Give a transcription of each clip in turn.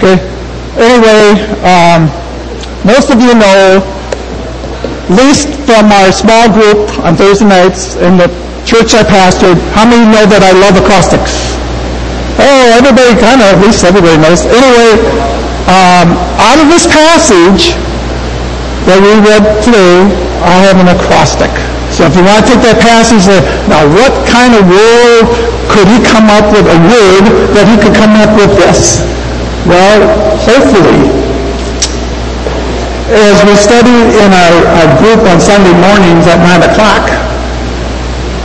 Okay. Anyway, um, most of you know, at least from our small group on Thursday nights in the church I pastored, how many know that I love acrostics? Oh, everybody kind of, at least everybody knows. Anyway, um, out of this passage that we read today, I have an acrostic. So if you want to take that passage, now what kind of word could he come up with, a word that he could come up with this? Well, hopefully, as we study in our, our group on Sunday mornings at 9 o'clock,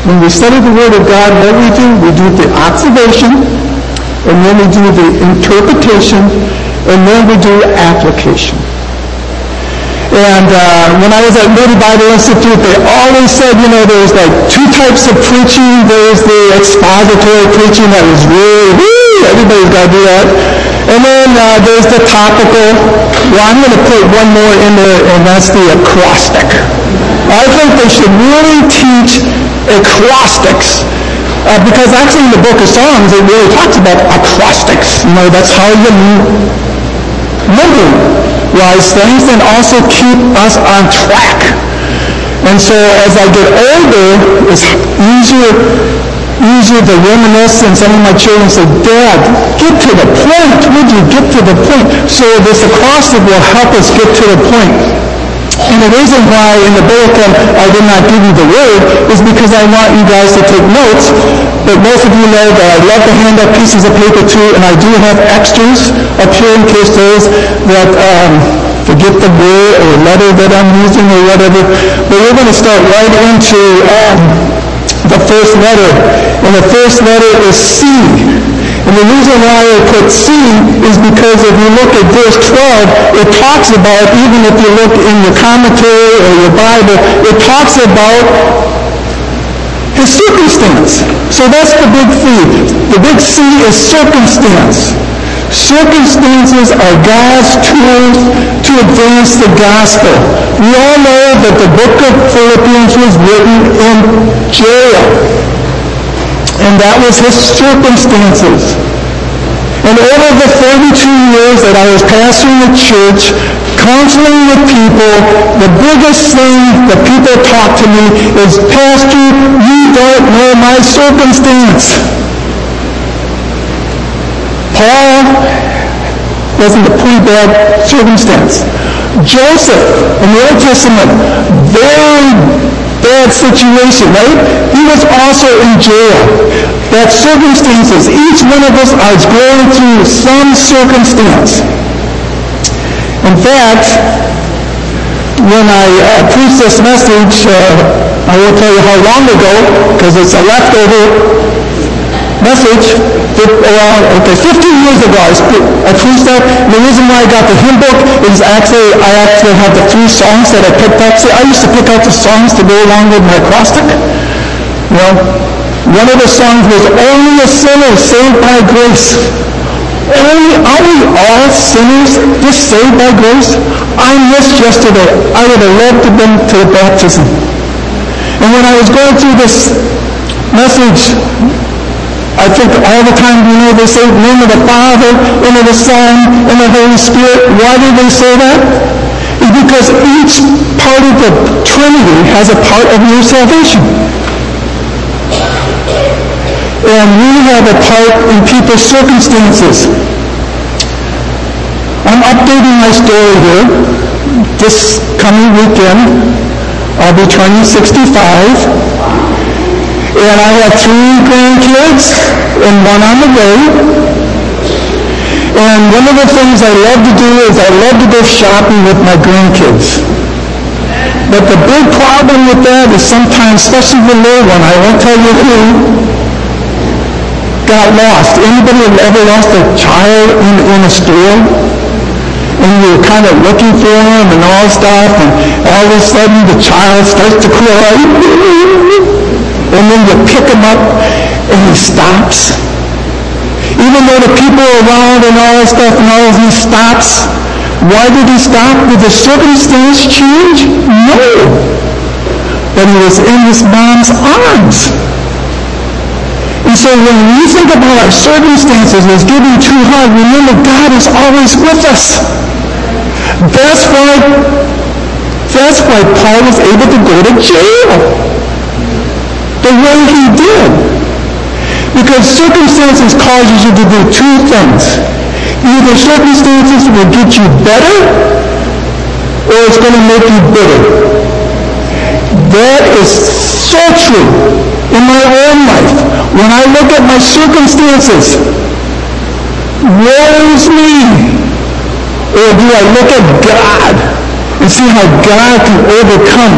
when we study the Word of God, what we do, we do the observation, and then we do the interpretation, and then we do application. And uh, when I was at Moody Bible Institute, they always said, you know, there's like two types of preaching. There's the expository preaching that was really, woo, everybody's got to do that. And then uh, there's the topical. Well, I'm going to put one more in there, and that's the acrostic. I think they should really teach acrostics. Uh, because actually in the book of Psalms, it really talks about acrostics. You know, that's how you memorize things and also keep us on track. And so as I get older, it's easier easier to reminisce and some of my children say, Dad, get to the point. Would you get to the point? So this acrostic will help us get to the point. And the reason why in the bulletin I did not give you the word is because I want you guys to take notes. But most of you know that I love to hand out pieces of paper too, and I do have extras up here in case those that um, forget the word or letter that I'm using or whatever. But we're going to start right into um, the first letter. And the first letter is C. And the reason why I put C is because if you look at verse 12, it talks about, even if you look in your commentary or your Bible, it talks about his circumstance. So that's the big C. The big C is circumstance. Circumstances are God's tools to advance the gospel. We all know that the book of Philippians was written in jail. And that was his circumstances. And over the 32 years that I was pastoring the church, counseling with people, the biggest thing that people talk to me is, Pastor, you don't know my circumstance. Paul wasn't a pretty bad circumstance. Joseph in the Old Testament, very bad situation, right? He was also in jail. That circumstances, each one of us are going through some circumstance. In fact, when I uh, preached this message, uh, I won't tell you how long ago, because it's a leftover message that around, okay, 15 years ago I, I preached that. The reason why I got the hymn book is actually, I actually have the three songs that I picked out. See, I used to pick out the songs to go along with my acrostic. You know, one of the songs was Only a Sinner Saved by Grace. Only, are we all sinners just saved by grace? I missed yesterday. I would have loved to have been to the baptism. And when I was going through this message, I think all the time, you know, they say, name of the Father, and of the Son, and the Holy Spirit. Why do they say that? It's because each part of the Trinity has a part of your salvation. And we have a part in people's circumstances. I'm updating my story here. This coming weekend, I'll be turning 65. And I have three grandkids and one on the way. And one of the things I love to do is I love to go shopping with my grandkids. But the big problem with that is sometimes, especially the little one, I won't tell you who, got lost. Anybody ever lost a child in, in a store? And you're kind of looking for them and all stuff, and all of a sudden the child starts to cry. And then you pick him up and he stops. Even though the people around and all that stuff and all he stops. Why did he stop? Did the circumstance change? No. But he was in his mom's arms. And And so when we think about our circumstances as getting too hard, remember God is always with us. That's why, that's why Paul was able to go to jail the way he did. Because circumstances causes you to do two things. Either circumstances will get you better or it's going to make you bitter. That is so true in my own life. When I look at my circumstances, woe is me. Or do I look at God and see how God can overcome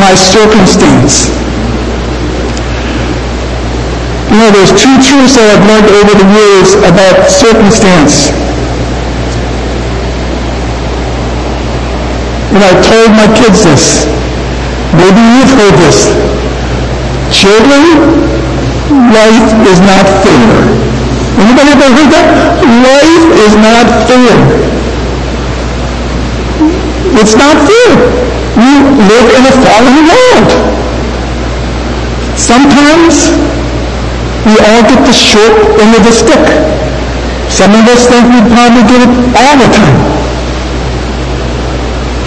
my circumstance? You know, there's two truths that I've learned over the years about circumstance. And I told my kids this. Maybe you've heard this. Children, life is not fair. Anybody ever heard that? Life is not fair. It's not fair. We live in a fallen world. Sometimes we all get the short end of the stick. Some of us think we probably get it all the time.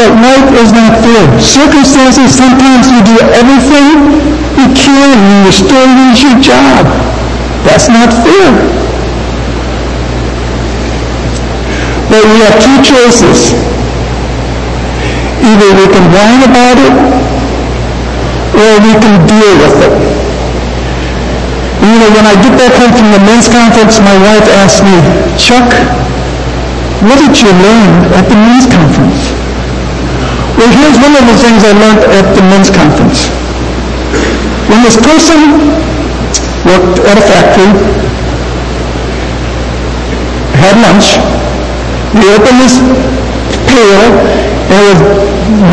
But life is not fair. Circumstances, sometimes you do everything you can and you still lose your job. That's not fair. But we have two choices. Either we can whine about it or we can deal with it. You know, when I get back home from the men's conference, my wife asked me, Chuck, what did you learn at the men's conference? Well, here's one of the things I learned at the men's conference. When this person worked at a factory, had lunch, he opened this pail, and was,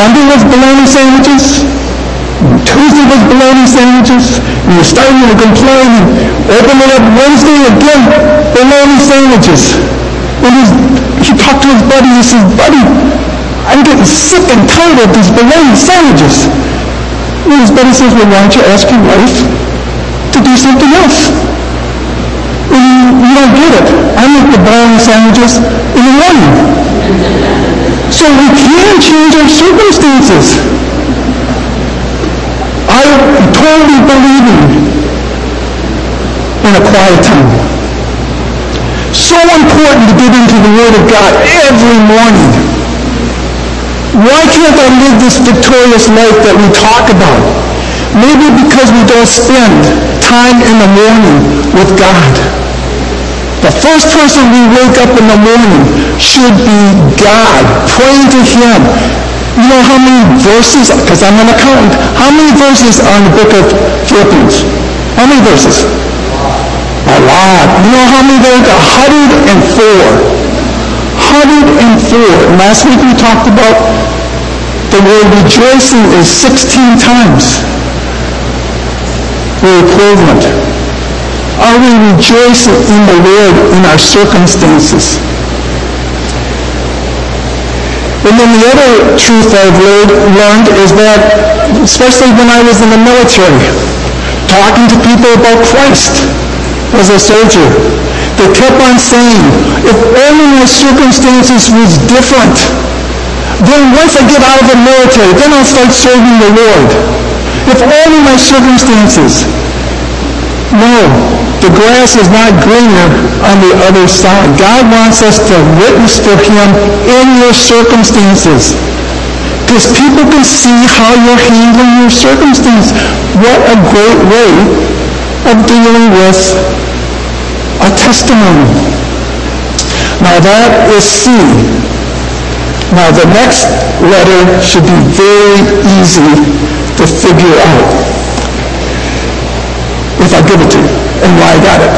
Monday of bologna sandwiches, Tuesday was bologna sandwiches, and he started to complain, opened it up Wednesday again, bologna sandwiches. And he talked to his buddy, he says, buddy, I'm getting sick and tired of these bologna sandwiches. And his buddy says, well, why don't you ask your wife to do something else? And you don't get it. I make the bologna sandwiches in the morning. So we can change our circumstances. I totally believe in a quiet time. So important to get into the Word of God every morning. Why can't I live this victorious life that we talk about? Maybe because we don't spend time in the morning with God. The first person we wake up in the morning should be God, praying to Him. You know how many verses, because I'm an accountant, how many verses are in the book of Philippians? How many verses? A lot. You know how many there are? 104. 104. Last week we talked about the word rejoicing is 16 times the equivalent. Are we rejoicing in the Lord in our circumstances? And then the other truth I've learned is that, especially when I was in the military, talking to people about Christ as a soldier, they kept on saying, if only my circumstances was different, then once I get out of the military, then I'll start serving the Lord. If only my circumstances. No, the grass is not greener on the other side. God wants us to witness for him in your circumstances. Because people can see how you're handling your circumstance. What a great way of dealing with a testimony. Now that is C. Now the next letter should be very easy to figure out if I give it to you and why I got it.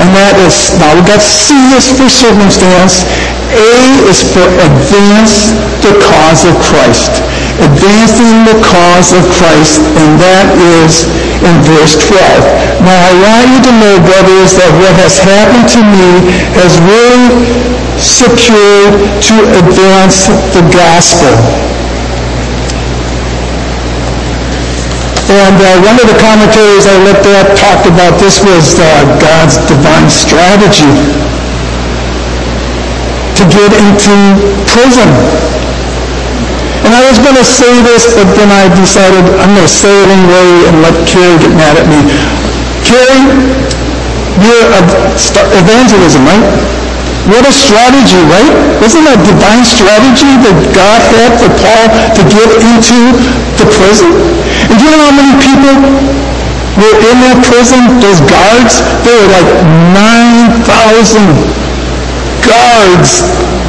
And that is, now we got C is for circumstance, A is for advance the cause of Christ. Advancing the cause of Christ, and that is in verse 12. Now I want you to know, brothers, that what has happened to me has really secured to advance the gospel. And uh, one of the commentaries I looked at talked about this was uh, God's divine strategy to get into prison. And I was going to say this, but then I decided I'm going to say it anyway and let Carrie get mad at me. Carrie, you're evangelism, right? What a strategy, right? Wasn't that divine strategy that God had for Paul to get into prison? And do you know how many people were in that prison? Those guards? There were like 9,000 guards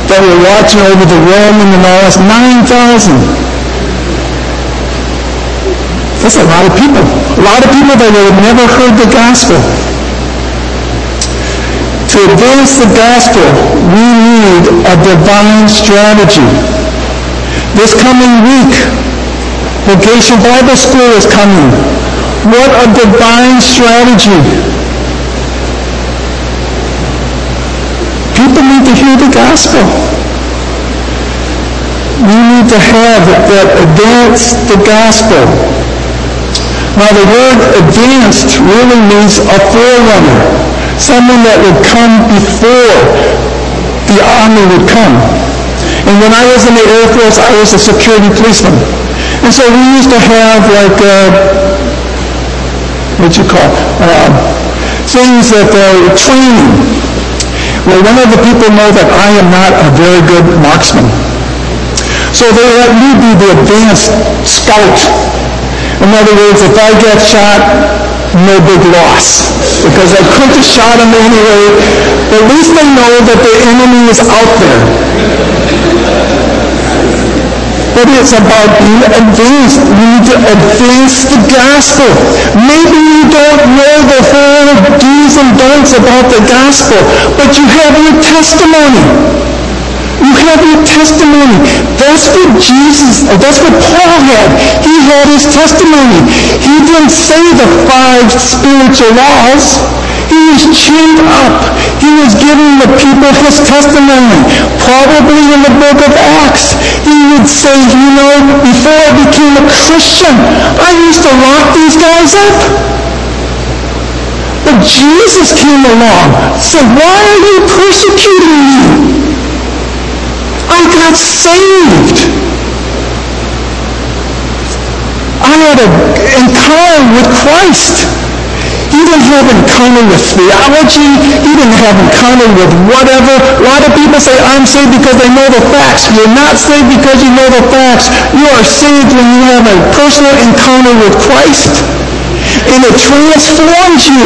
that were watching over the Roman and all that. 9,000. That's a lot of people. A lot of people that had never heard the gospel. To advance the gospel, we need a divine strategy. This coming week, Vacation Bible School is coming. What a divine strategy. People need to hear the gospel. We need to have that advance the gospel. Now the word advanced really means a forerunner someone that would come before the army would come. And when I was in the Air Force, I was a security policeman. And so we used to have like, uh, what you call, uh, things that uh, training. Well, one of the people know that I am not a very good marksman. So they let me be the advanced scout. In other words, if I get shot, no big loss because I couldn't have shot him anyway. But at least they know that the enemy is out there. But it's about being advanced. We need to advance the gospel. Maybe you don't know the whole do's and don'ts about the gospel, but you have your testimony. You have your testimony. That's what Jesus, that's what Paul had. He had his testimony. He didn't say the five spiritual laws. He was chained up. He was giving the people his testimony. Probably in the book of Acts, he would say, you know, before I became a Christian, I used to lock these guys up. But Jesus came along, said, why are you persecuting me? I got saved. I had an encounter with Christ. He didn't have encounter with theology. He didn't have encounter with whatever. A lot of people say, I'm saved because they know the facts. You're not saved because you know the facts. You are saved when you have a personal encounter with Christ. And it transforms you.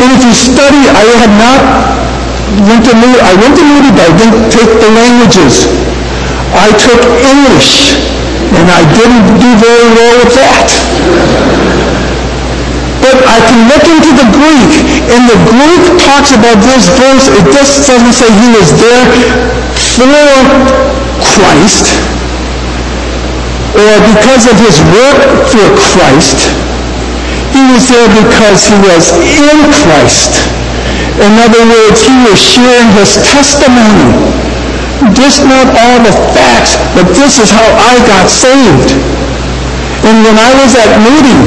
And if you study, I had not went to Moody, I went to Moody, but I didn't take the languages. I took English, and I didn't do very well with that. But I can look into the Greek, and the Greek talks about this verse. It just doesn't say he was there for Christ, or because of his work for Christ. He was there because he was in Christ. In other words, he was sharing his testimony. Just not all the facts, but this is how I got saved. And when I was at Moody,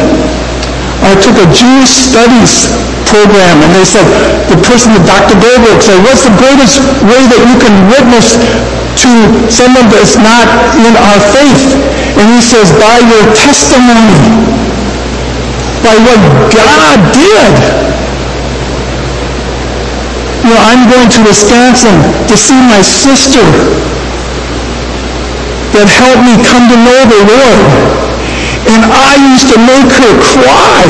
I took a Jewish studies program, and they said, the person, Dr. Goldberg, said, what's the greatest way that you can witness to someone that's not in our faith? And he says, by your testimony, by what God did. You know, I'm going to Wisconsin to see my sister that helped me come to know the Lord. And I used to make her cry.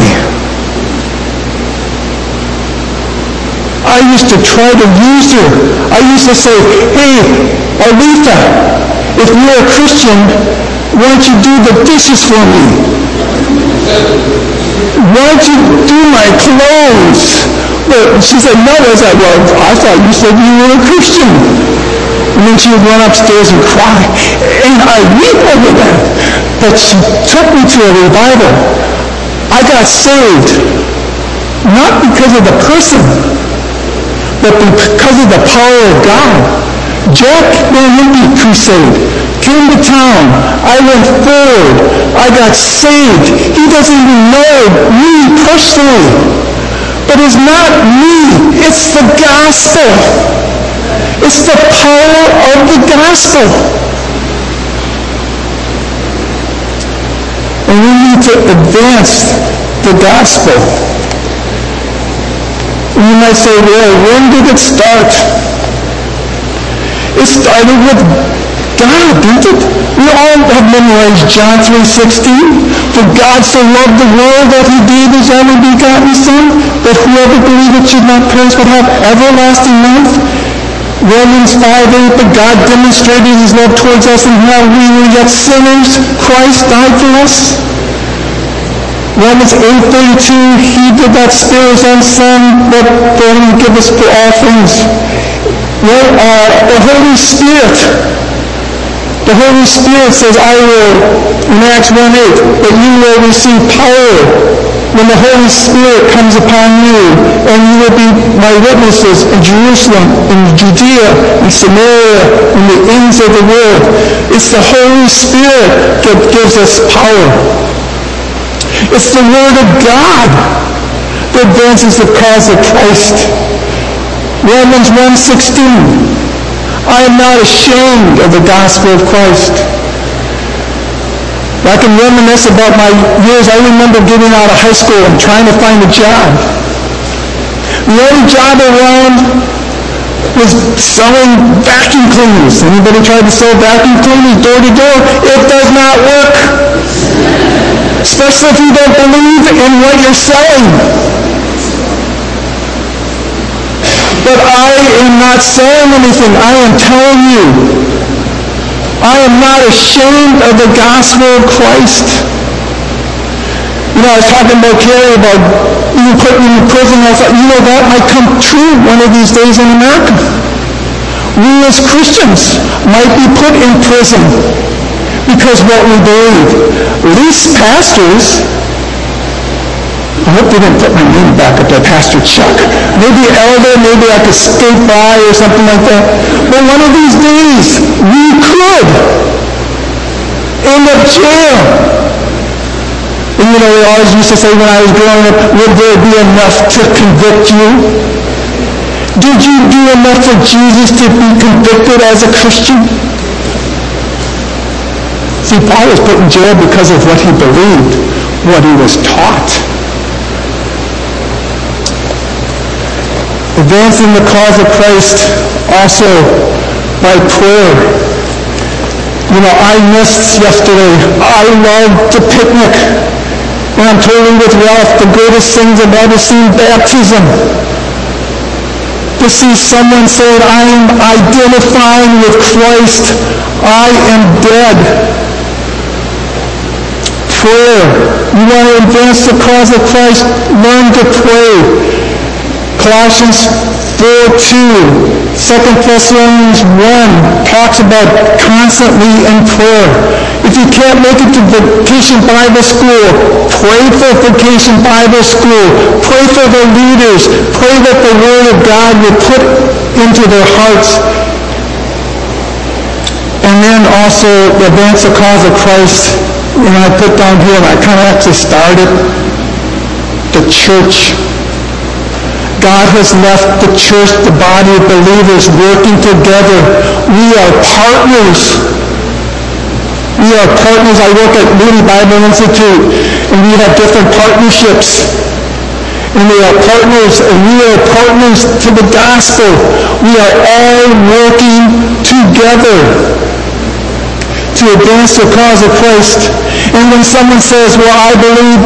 I used to try to use her. I used to say, hey, Aretha, if you're a Christian, why don't you do the dishes for me? Why don't you do my clothes? Well, she said, no. I said, well, I thought you said you were a Christian. And then she would run upstairs and cry. And I weep over that. But she took me to a revival. I got saved. Not because of the person, but because of the power of God. Jack Van Impe crusade. Came to town. I went forward. I got saved. He doesn't even know me personally. But it's not me. It's the gospel. It's the power of the gospel. And we need to advance the gospel. And you might say, well, when did it start? It started with God, didn't it? We all have memorized John 3.16. For God so loved the world that he gave his only begotten Son, that whoever believeth should not perish but have everlasting life. Romans 5.8, but God demonstrated his love towards us in how we were yet sinners. Christ died for us. Romans 8.32, he did that spare his own son, but for to give us for all things. Well, uh, the Holy Spirit. The Holy Spirit says, I will, in Acts 1.8, that you will receive power when the Holy Spirit comes upon you, and you will be my witnesses in Jerusalem, in Judea, in Samaria, in the ends of the world. It's the Holy Spirit that gives us power. It's the Word of God that advances the cause of Christ. Romans 1.16. I am not ashamed of the gospel of Christ. I can reminisce about my years. I remember getting out of high school and trying to find a job. The only job around was selling vacuum cleaners. Anybody tried to sell vacuum cleaners door to door? It does not work. Especially if you don't believe in what you're selling. But I am not saying anything. I am telling you. I am not ashamed of the gospel of Christ. You know, I was talking about Carrie about you putting in prison. I thought, you know, that might come true one of these days in America. We as Christians might be put in prison because what we believe. Least pastors hope they didn't put my name back up there, Pastor Chuck. Maybe elder, maybe I could skate by or something like that. But one of these days, we could end up jail. And you know, we always used to say when I was growing up, would there be enough to convict you? Did you do enough for Jesus to be convicted as a Christian? See, Paul was put in jail because of what he believed, what he was taught. Advancing the cause of Christ also by prayer. You know, I missed yesterday. I loved the picnic. And I'm totally with Ralph. The greatest things I've ever seen baptism. To see someone say, I am identifying with Christ. I am dead. Prayer. You want to advance the cause of Christ? Learn to pray. Colossians 4 2, 2 Thessalonians 1 talks about constantly in prayer. If you can't make it to Vacation Bible School, pray for Vacation Bible School. Pray for the leaders. Pray that the Word of God will put into their hearts. And then also the advance the cause of Christ. And I put down here, and I kind of actually started the church God has left the church, the body of believers, working together. We are partners. We are partners. I work at Moody Bible Institute, and we have different partnerships. And we are partners, and we are partners to the gospel. We are all working together to advance the cause of Christ. And when someone says, well, I believe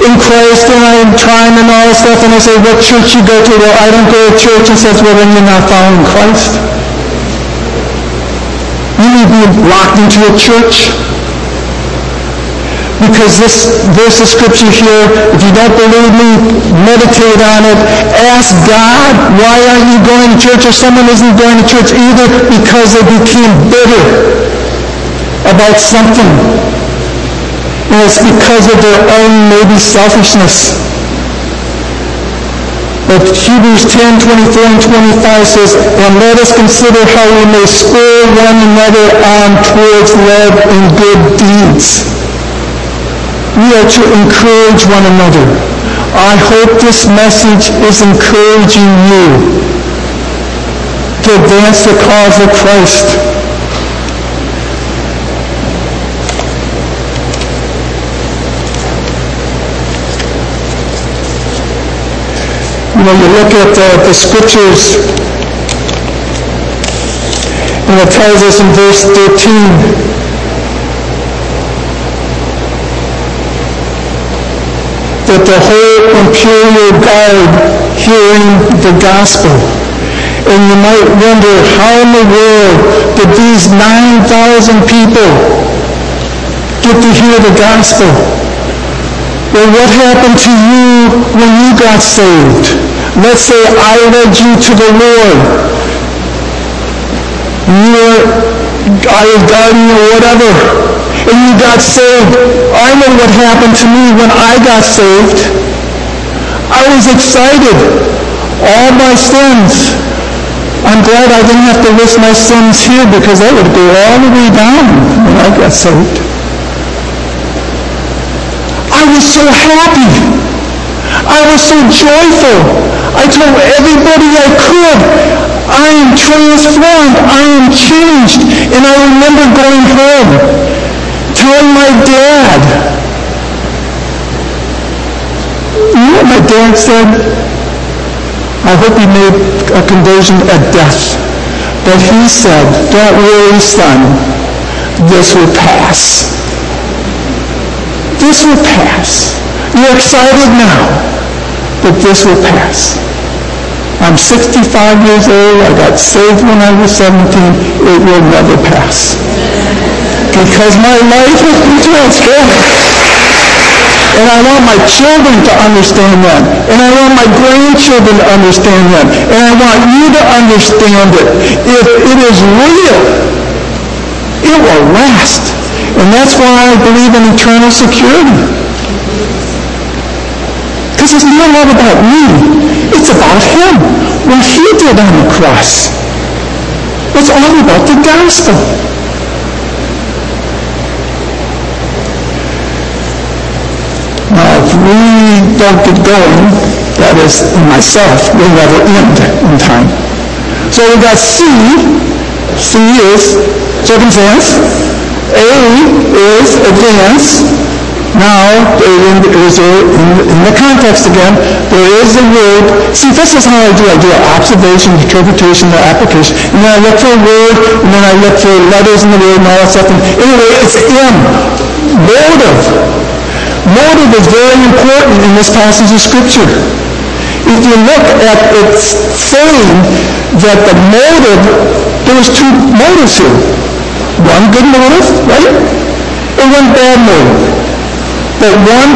in Christ and I'm trying and all this stuff, and I say, what church you go to? Well, I don't go to church, and says, well, then you're not following Christ. You need to be locked into a church. Because this verse of scripture here, if you don't believe me, meditate on it. Ask God, why aren't you going to church? Or someone isn't going to church either because they became bitter about something. And it's because of their own maybe selfishness. But Hebrews 10, 24 and 25 says, And let us consider how we may spur one another on towards love and good deeds. We are to encourage one another. I hope this message is encouraging you to advance the cause of Christ. You know, you look at uh, the scriptures, and it tells us in verse 13, that the whole imperial guard hearing the gospel. And you might wonder, how in the world did these 9,000 people get to hear the gospel? Well, what happened to you when you got saved? Let's say I led you to the Lord. You were, I was guarding or whatever, and you got saved. I know what happened to me when I got saved. I was excited. All my sins. I'm glad I didn't have to list my sins here because they would go all the way down when I got saved. I was so happy. I was so joyful. I told everybody I could, I am transformed. I am changed. And I remember going home, telling my dad. You know what my dad said? I hope he made a conversion at death. But he said, don't worry, son. This will pass. This will pass. You're excited now, but this will pass. I'm 65 years old. I got saved when I was 17. It will never pass. Because my life has been transformed. And I want my children to understand that. And I want my grandchildren to understand that. And I want you to understand it. If it is real, it will last. And that's why I believe in eternal security. Because it's not all about me. It's about Him. What He did on the cross. It's all about the gospel. Now, if we don't get going, that is, myself, we'll never end in time. So we got C. C is circumstance. A is advance. Now, in, in the context again, there is a word. See, this is how I do. I do observation, interpretation, application. And then I look for a word, and then I look for letters in the word and all that stuff. And anyway, it's M. Motive. Motive is very important in this passage of Scripture. If you look at it saying that the motive, there's two motives here. One good motive, right? And one bad motive but one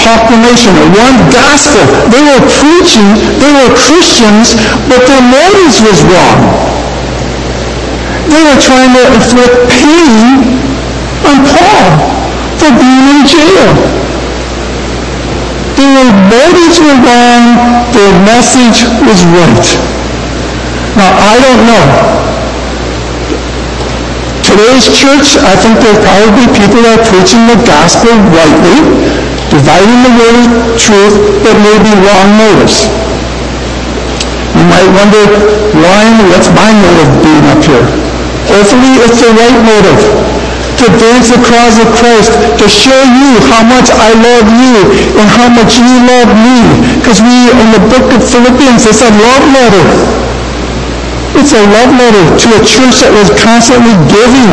proclamation one gospel. They were preaching, they were Christians, but their motives was wrong. They were trying to inflict pain on Paul for being in jail. Their motives were wrong, their message was right. Now, I don't know today's church, I think there are probably people that are preaching the gospel rightly, dividing the word of truth, but maybe wrong motives. You might wonder, why, what's my motive being up here? Hopefully it's the right motive. To advance the cause of Christ, to show you how much I love you and how much you love me. Because we, in the book of Philippians, it's a love letter. It's a love letter to a church that was constantly giving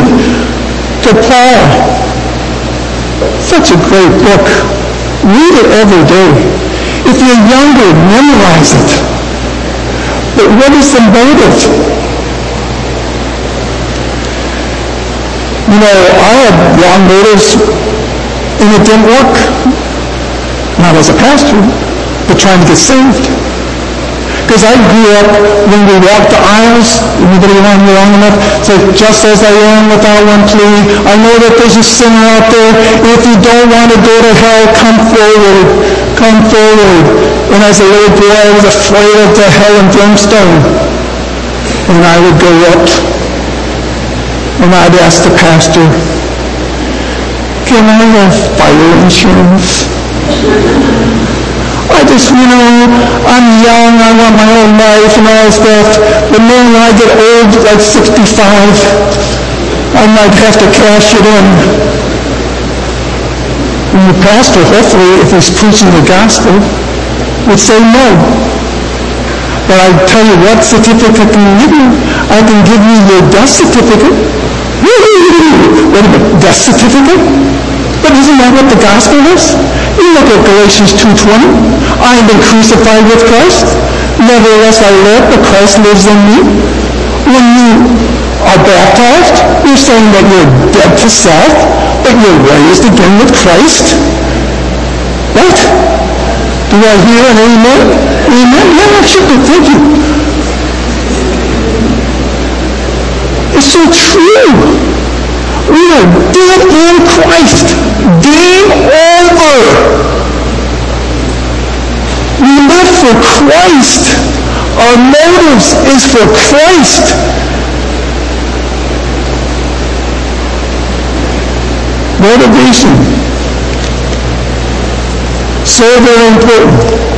to Paul. Such a great book. Read it every day. If you're younger, memorize it. But what is the motive? You know, I had wrong motives and it didn't work. Not as a pastor, but trying to get saved. Because I grew up when we walked the aisles, anybody around here long enough, say, just as I am without one plea. I know that there's a sinner out there. If you don't want to go to hell, come forward. Come forward. And as a little boy, I was afraid of the hell and brimstone. And I would go up and I'd ask the pastor, can I have fire insurance? I just, you know, I'm young, I want my own life and all that stuff. But then when I get old, like 65, I might have to cash it in. And the pastor, hopefully, if he's preaching the gospel, would say no. But I tell you what certificate can give you. I can give you your death certificate. Wait a minute, death certificate? But isn't that what the gospel is? You look at Galatians 2.20. I have been crucified with Christ. Nevertheless I live, but Christ lives in me. When you are baptized, you're saying that you're dead to self, but you're raised again with Christ. What? Do I hear an amen? Amen? Yeah, sure. Thank you. It's so true. We are dead in Christ. Game over. We live for Christ. Our motives is for Christ. Motivation. So very important.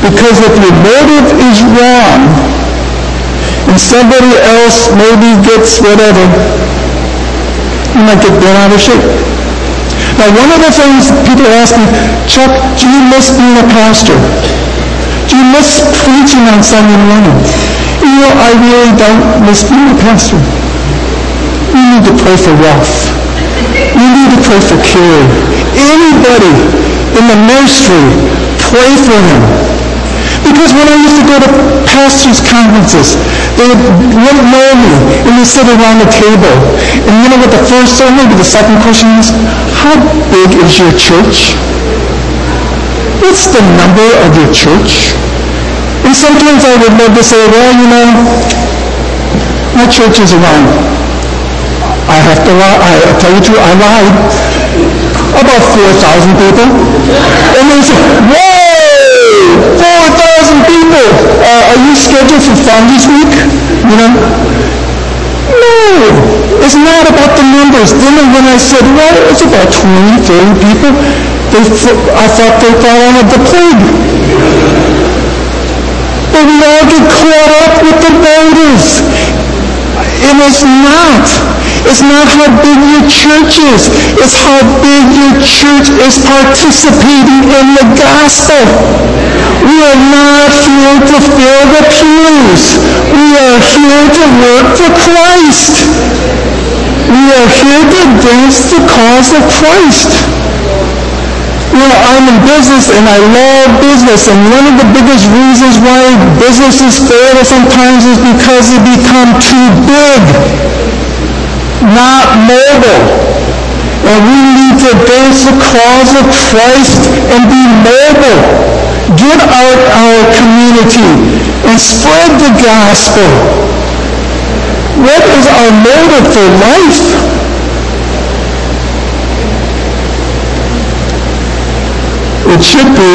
Because if your motive is wrong, and somebody else maybe gets whatever, you might get bent out of shape. Now, one of the things people ask me, Chuck, do you miss being a pastor? Do you miss preaching on Sunday morning? You know, I really don't miss being a pastor. You need to pray for Ralph. You need to pray for Carrie. Anybody in the ministry, pray for him. Because when I used to go to pastors' conferences, they wouldn't know me, and they sit around the table. And you know what the first or maybe the second question is? How big is your church? What's the number of your church? And sometimes I would love to say, well, you know, my church is around. I have to lie. I tell you truth, I lied. About 4,000 people. And they say, whoa, 4,000 people, uh, are you scheduled for Founders Week? You know? No, it's not about the numbers. Then when I said, well, it's about 20, 30 people, they, I thought they thought I had the plague. But we all get caught up with the motives. It is not. It's not how big your church is. It's how big your church is participating in the gospel. We are not here to fill the pews. We are here to work for Christ. We are here to advance the cause of Christ. You know, I'm in business and I love business. And one of the biggest reasons why businesses fail sometimes is because they become too big not mobile. And we need to advance the cause of Christ and be mobile. Get out our community and spread the gospel. What is our motive for life? It should be,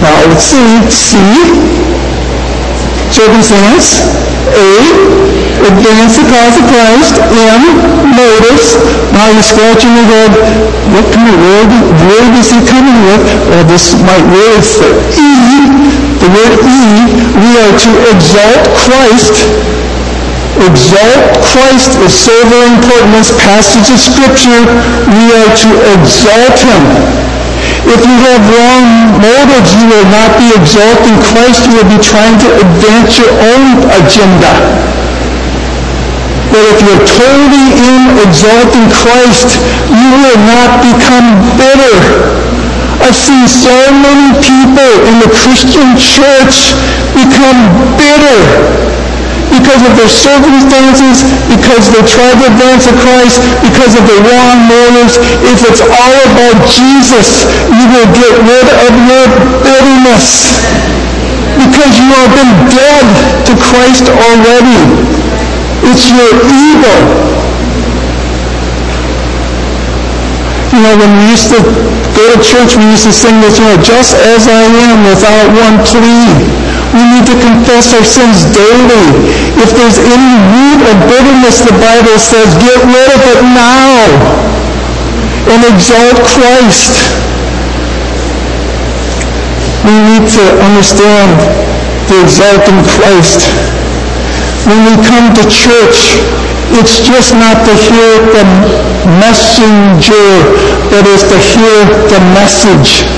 now let's see, C, circumstance, A, advance the cause of Christ, M, motives. Now you're scratching your head, what kind of word, word is he coming with? Well, this might really fit. E, the word E, we are to exalt Christ. Exalt Christ is so very important. This passage of Scripture, we are to exalt Him. If you have wrong motives, you will not be exalting Christ. You will be trying to advance your own agenda. But if you're totally in exalting Christ, you will not become bitter. I've seen so many people in the Christian church become bitter because of their circumstances, because they tried to advance to Christ, because of their wrong motives. If it's all about Jesus, you will get rid of your bitterness because you have been dead to Christ already. It's your ego. You know, when we used to go to church, we used to sing this, you know, just as I am without one plea. We need to confess our sins daily. If there's any root of bitterness, the Bible says, get rid of it now and exalt Christ. We need to understand the exalting Christ. When we come to church, it's just not to hear the messenger, but it's to hear the message.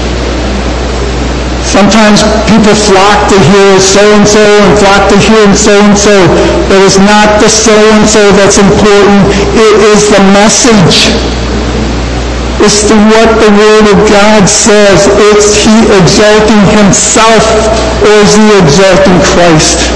Sometimes people flock to hear so-and-so and flock to hear so-and-so, but it's not the so-and-so that's important. It is the message. It's the, what the Word of God says. It's He exalting Himself or is He exalting Christ?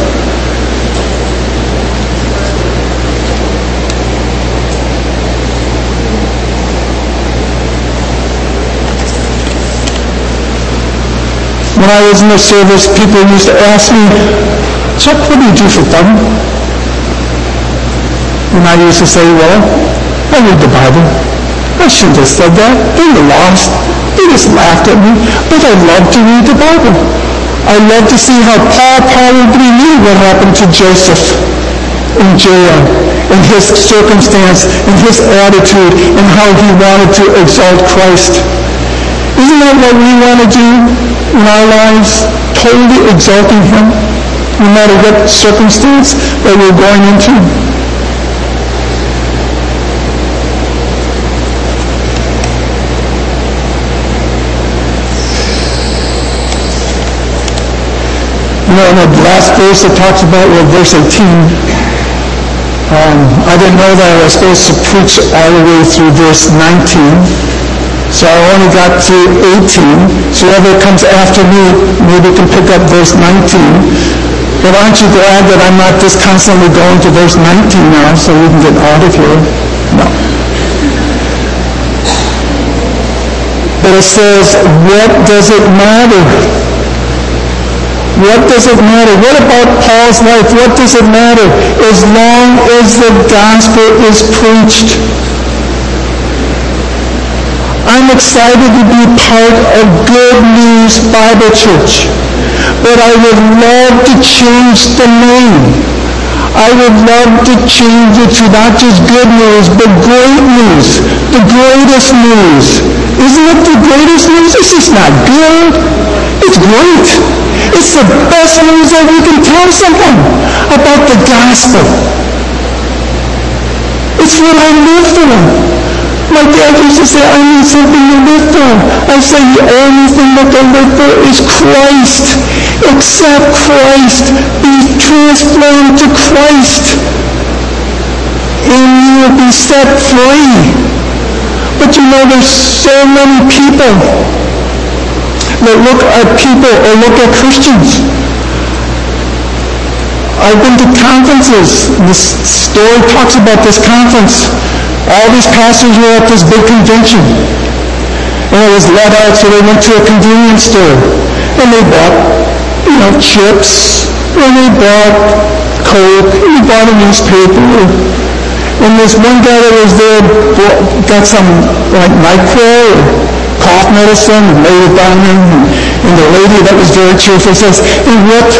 When I was in the service, people used to ask me, Chuck, what do you do for fun? And I used to say, well, I read the Bible. I shouldn't have said that. They were lost. They just laughed at me. But I love to read the Bible. I love to see how Paul probably knew what happened to Joseph in jail, and his circumstance, and his attitude, and how he wanted to exalt Christ. Isn't that what we want to do in our lives? Totally exalting Him, no matter what circumstance that we're going into. You know, in the last verse it talks about, well, verse 18, um, I didn't know that I was supposed to preach all the way through verse 19. So I only got to 18. So whoever comes after me maybe can pick up verse 19. But aren't you glad that I'm not just constantly going to verse 19 now so we can get out of here? No. But it says, what does it matter? What does it matter? What about Paul's life? What does it matter? As long as the gospel is preached. I'm excited to be part of Good News Bible Church. But I would love to change the name. I would love to change it to not just good news, but great news. The greatest news. Isn't it the greatest news? It's just not good. It's great. It's the best news that we can tell someone about the gospel. It's what I live for. My dad used to say, I need something to live for. I say, the only thing that can live for is Christ. Accept Christ. Be transformed to Christ. And you will be set free. But you know, there's so many people that look at people or look at Christians. I've been to conferences. This story talks about this conference all these pastors were at this big convention. And it was let out, so they went to a convenience store. And they bought, you know, chips. And they bought Coke. And they bought a newspaper. And this one guy that was there got some, like, NyQuil or cough medicine and laid it down him. And the lady that was very cheerful says, and what,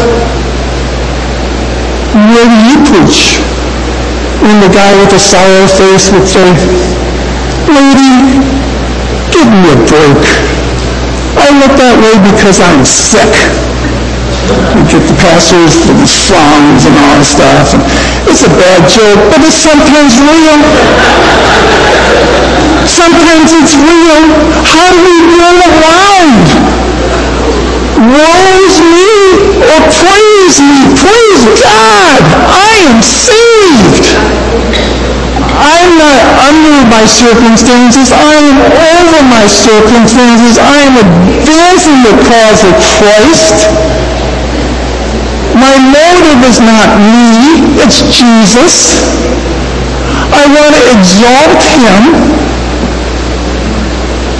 where do you preach? And the guy with the sour face would say, Lady, give me a break. I look that way because I'm sick. You get the pastors with the frowns and all that stuff. And it's a bad joke, but it's sometimes real. Sometimes it's real. How do we roll around? Woe's me or praise me. Praise God. I am saved. I'm not under my circumstances. I am over my circumstances. I am advancing the cause of Christ. My motive is not me, it's Jesus. I want to exalt him.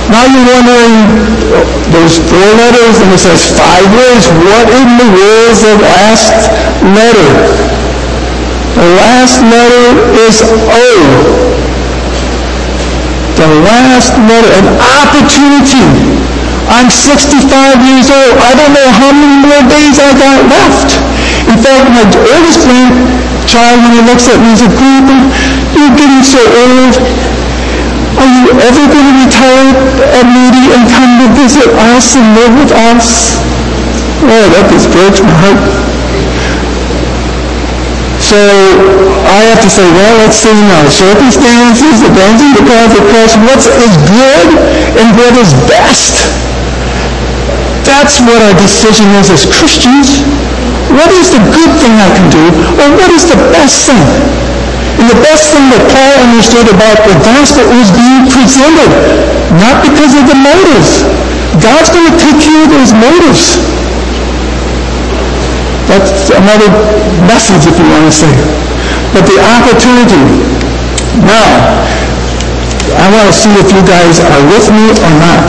Now you're wondering, there's four letters and it says five words. What in the world is the last letter? The last letter is O. The last letter, an opportunity. I'm 65 years old. I don't know how many more days I got left. In fact, my oldest grandchild, when he looks at me, he says, Grandpa, you're getting so old. Are you ever going to retire at Moody and come to visit us and live with us? Oh, that just breaks my heart. So I have to say, well, let's see now. Circumstances, the advancing the cause of Christ, what is good and what is best. That's what our decision is as Christians. What is the good thing I can do, or what is the best thing? And the best thing that Paul understood about the gospel was being presented, not because of the motives. God's going to take care of those motives. That's another message, if you want to say. But the opportunity. Now, I want to see if you guys are with me or not.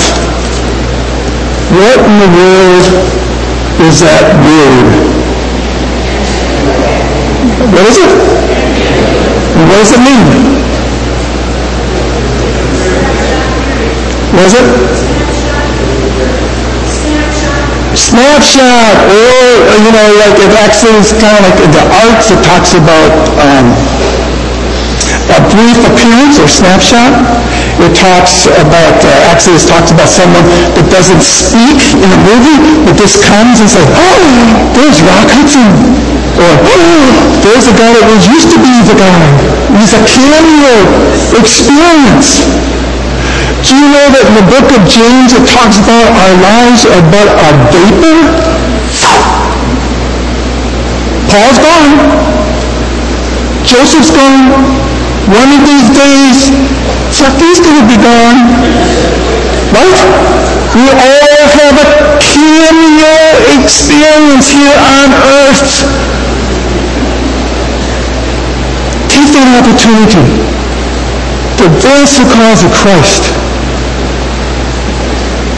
What in the world is that word? What is it? What does it mean? What is it? Snapshot, or, you know, like in Exodus, kind of like the arts, it talks about um, a brief appearance or snapshot. It talks about, uh, Exodus talks about someone that doesn't speak in a movie, but just comes and says, oh, there's Rock Hudson. Or, oh, there's a guy that was used to be the guy. He's a cameo experience. Do you know that in the book of James it talks about our lives are but a vapor? Paul's gone. Joseph's gone. One of these days, going to be gone. Right? We all have a cameo experience here on earth. Take that opportunity to advance the cause of Christ.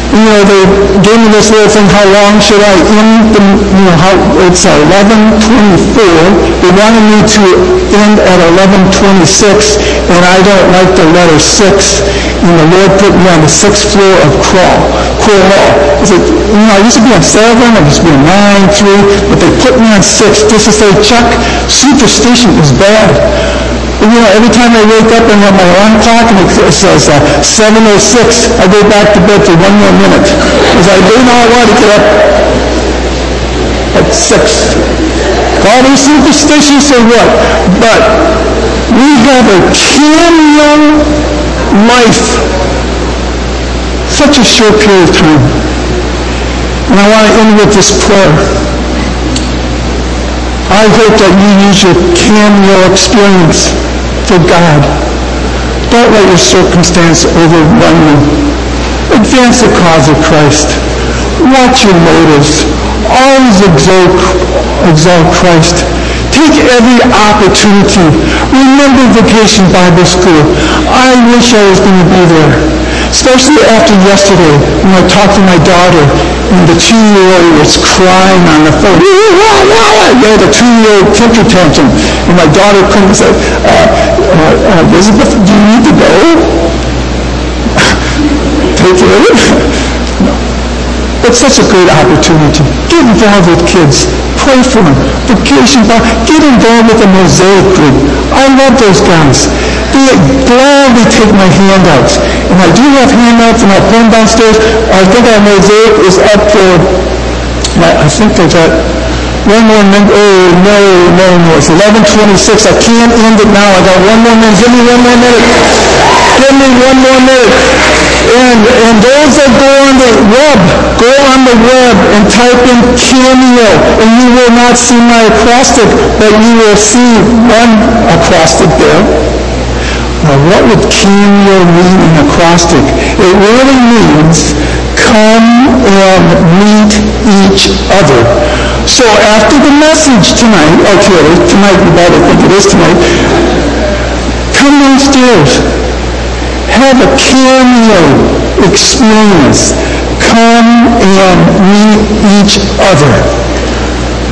You know, they gave me this little thing, how long should I end the, you know, how, it's 11.24. They wanted me to end at 11.26, and I don't like the letter 6, and the Lord put me on the sixth floor of Crowell, Crowell. I said, you know, I used to be on 7, I used to be on 9, 3, but they put me on 6 just to say, Chuck, superstition is bad you know, every time I wake up and have my alarm clock and it says uh, 7.06, I go back to bed for one more minute. Because I do not want to get up at 6. Call me superstitious or what? But we have a cameo life. Such a short period of time. And I want to end with this prayer. I hope that you use your cameo experience for God. Don't let your circumstance overrun you. Advance the cause of Christ. Watch your motives. Always exalt, exalt Christ. Take every opportunity. Remember Vacation Bible School. I wish I was going to be there. Especially after yesterday when I talked to my daughter and the two-year-old was crying on the phone. Yeah, the two-year-old temper tantrum. And my daughter couldn't say, uh, uh, Elizabeth, do you need to go? Take it? no. It's such a great opportunity. Get involved with kids. Pray for them. Vacation, get involved with the Mosaic group. I love those guys they gladly take my handouts. And I do have handouts and I put them downstairs. I think our mosaic is up for, I think there's a, one more minute. Oh, no, no, no. It's 1126. I can't end it now. I got one more minute. Give me one more minute. Give me one more minute. And, and those that go on the web, go on the web and type in Cameo, and you will not see my acrostic, but you will see one acrostic there. Now, what would cameo mean in acrostic? It really means come and meet each other. So after the message tonight, okay, tonight, you better think it is tonight, come downstairs. Have a cameo experience. Come and meet each other.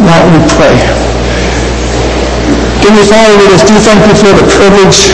Don't we pray? Dear Father, we just do thank you for the privilege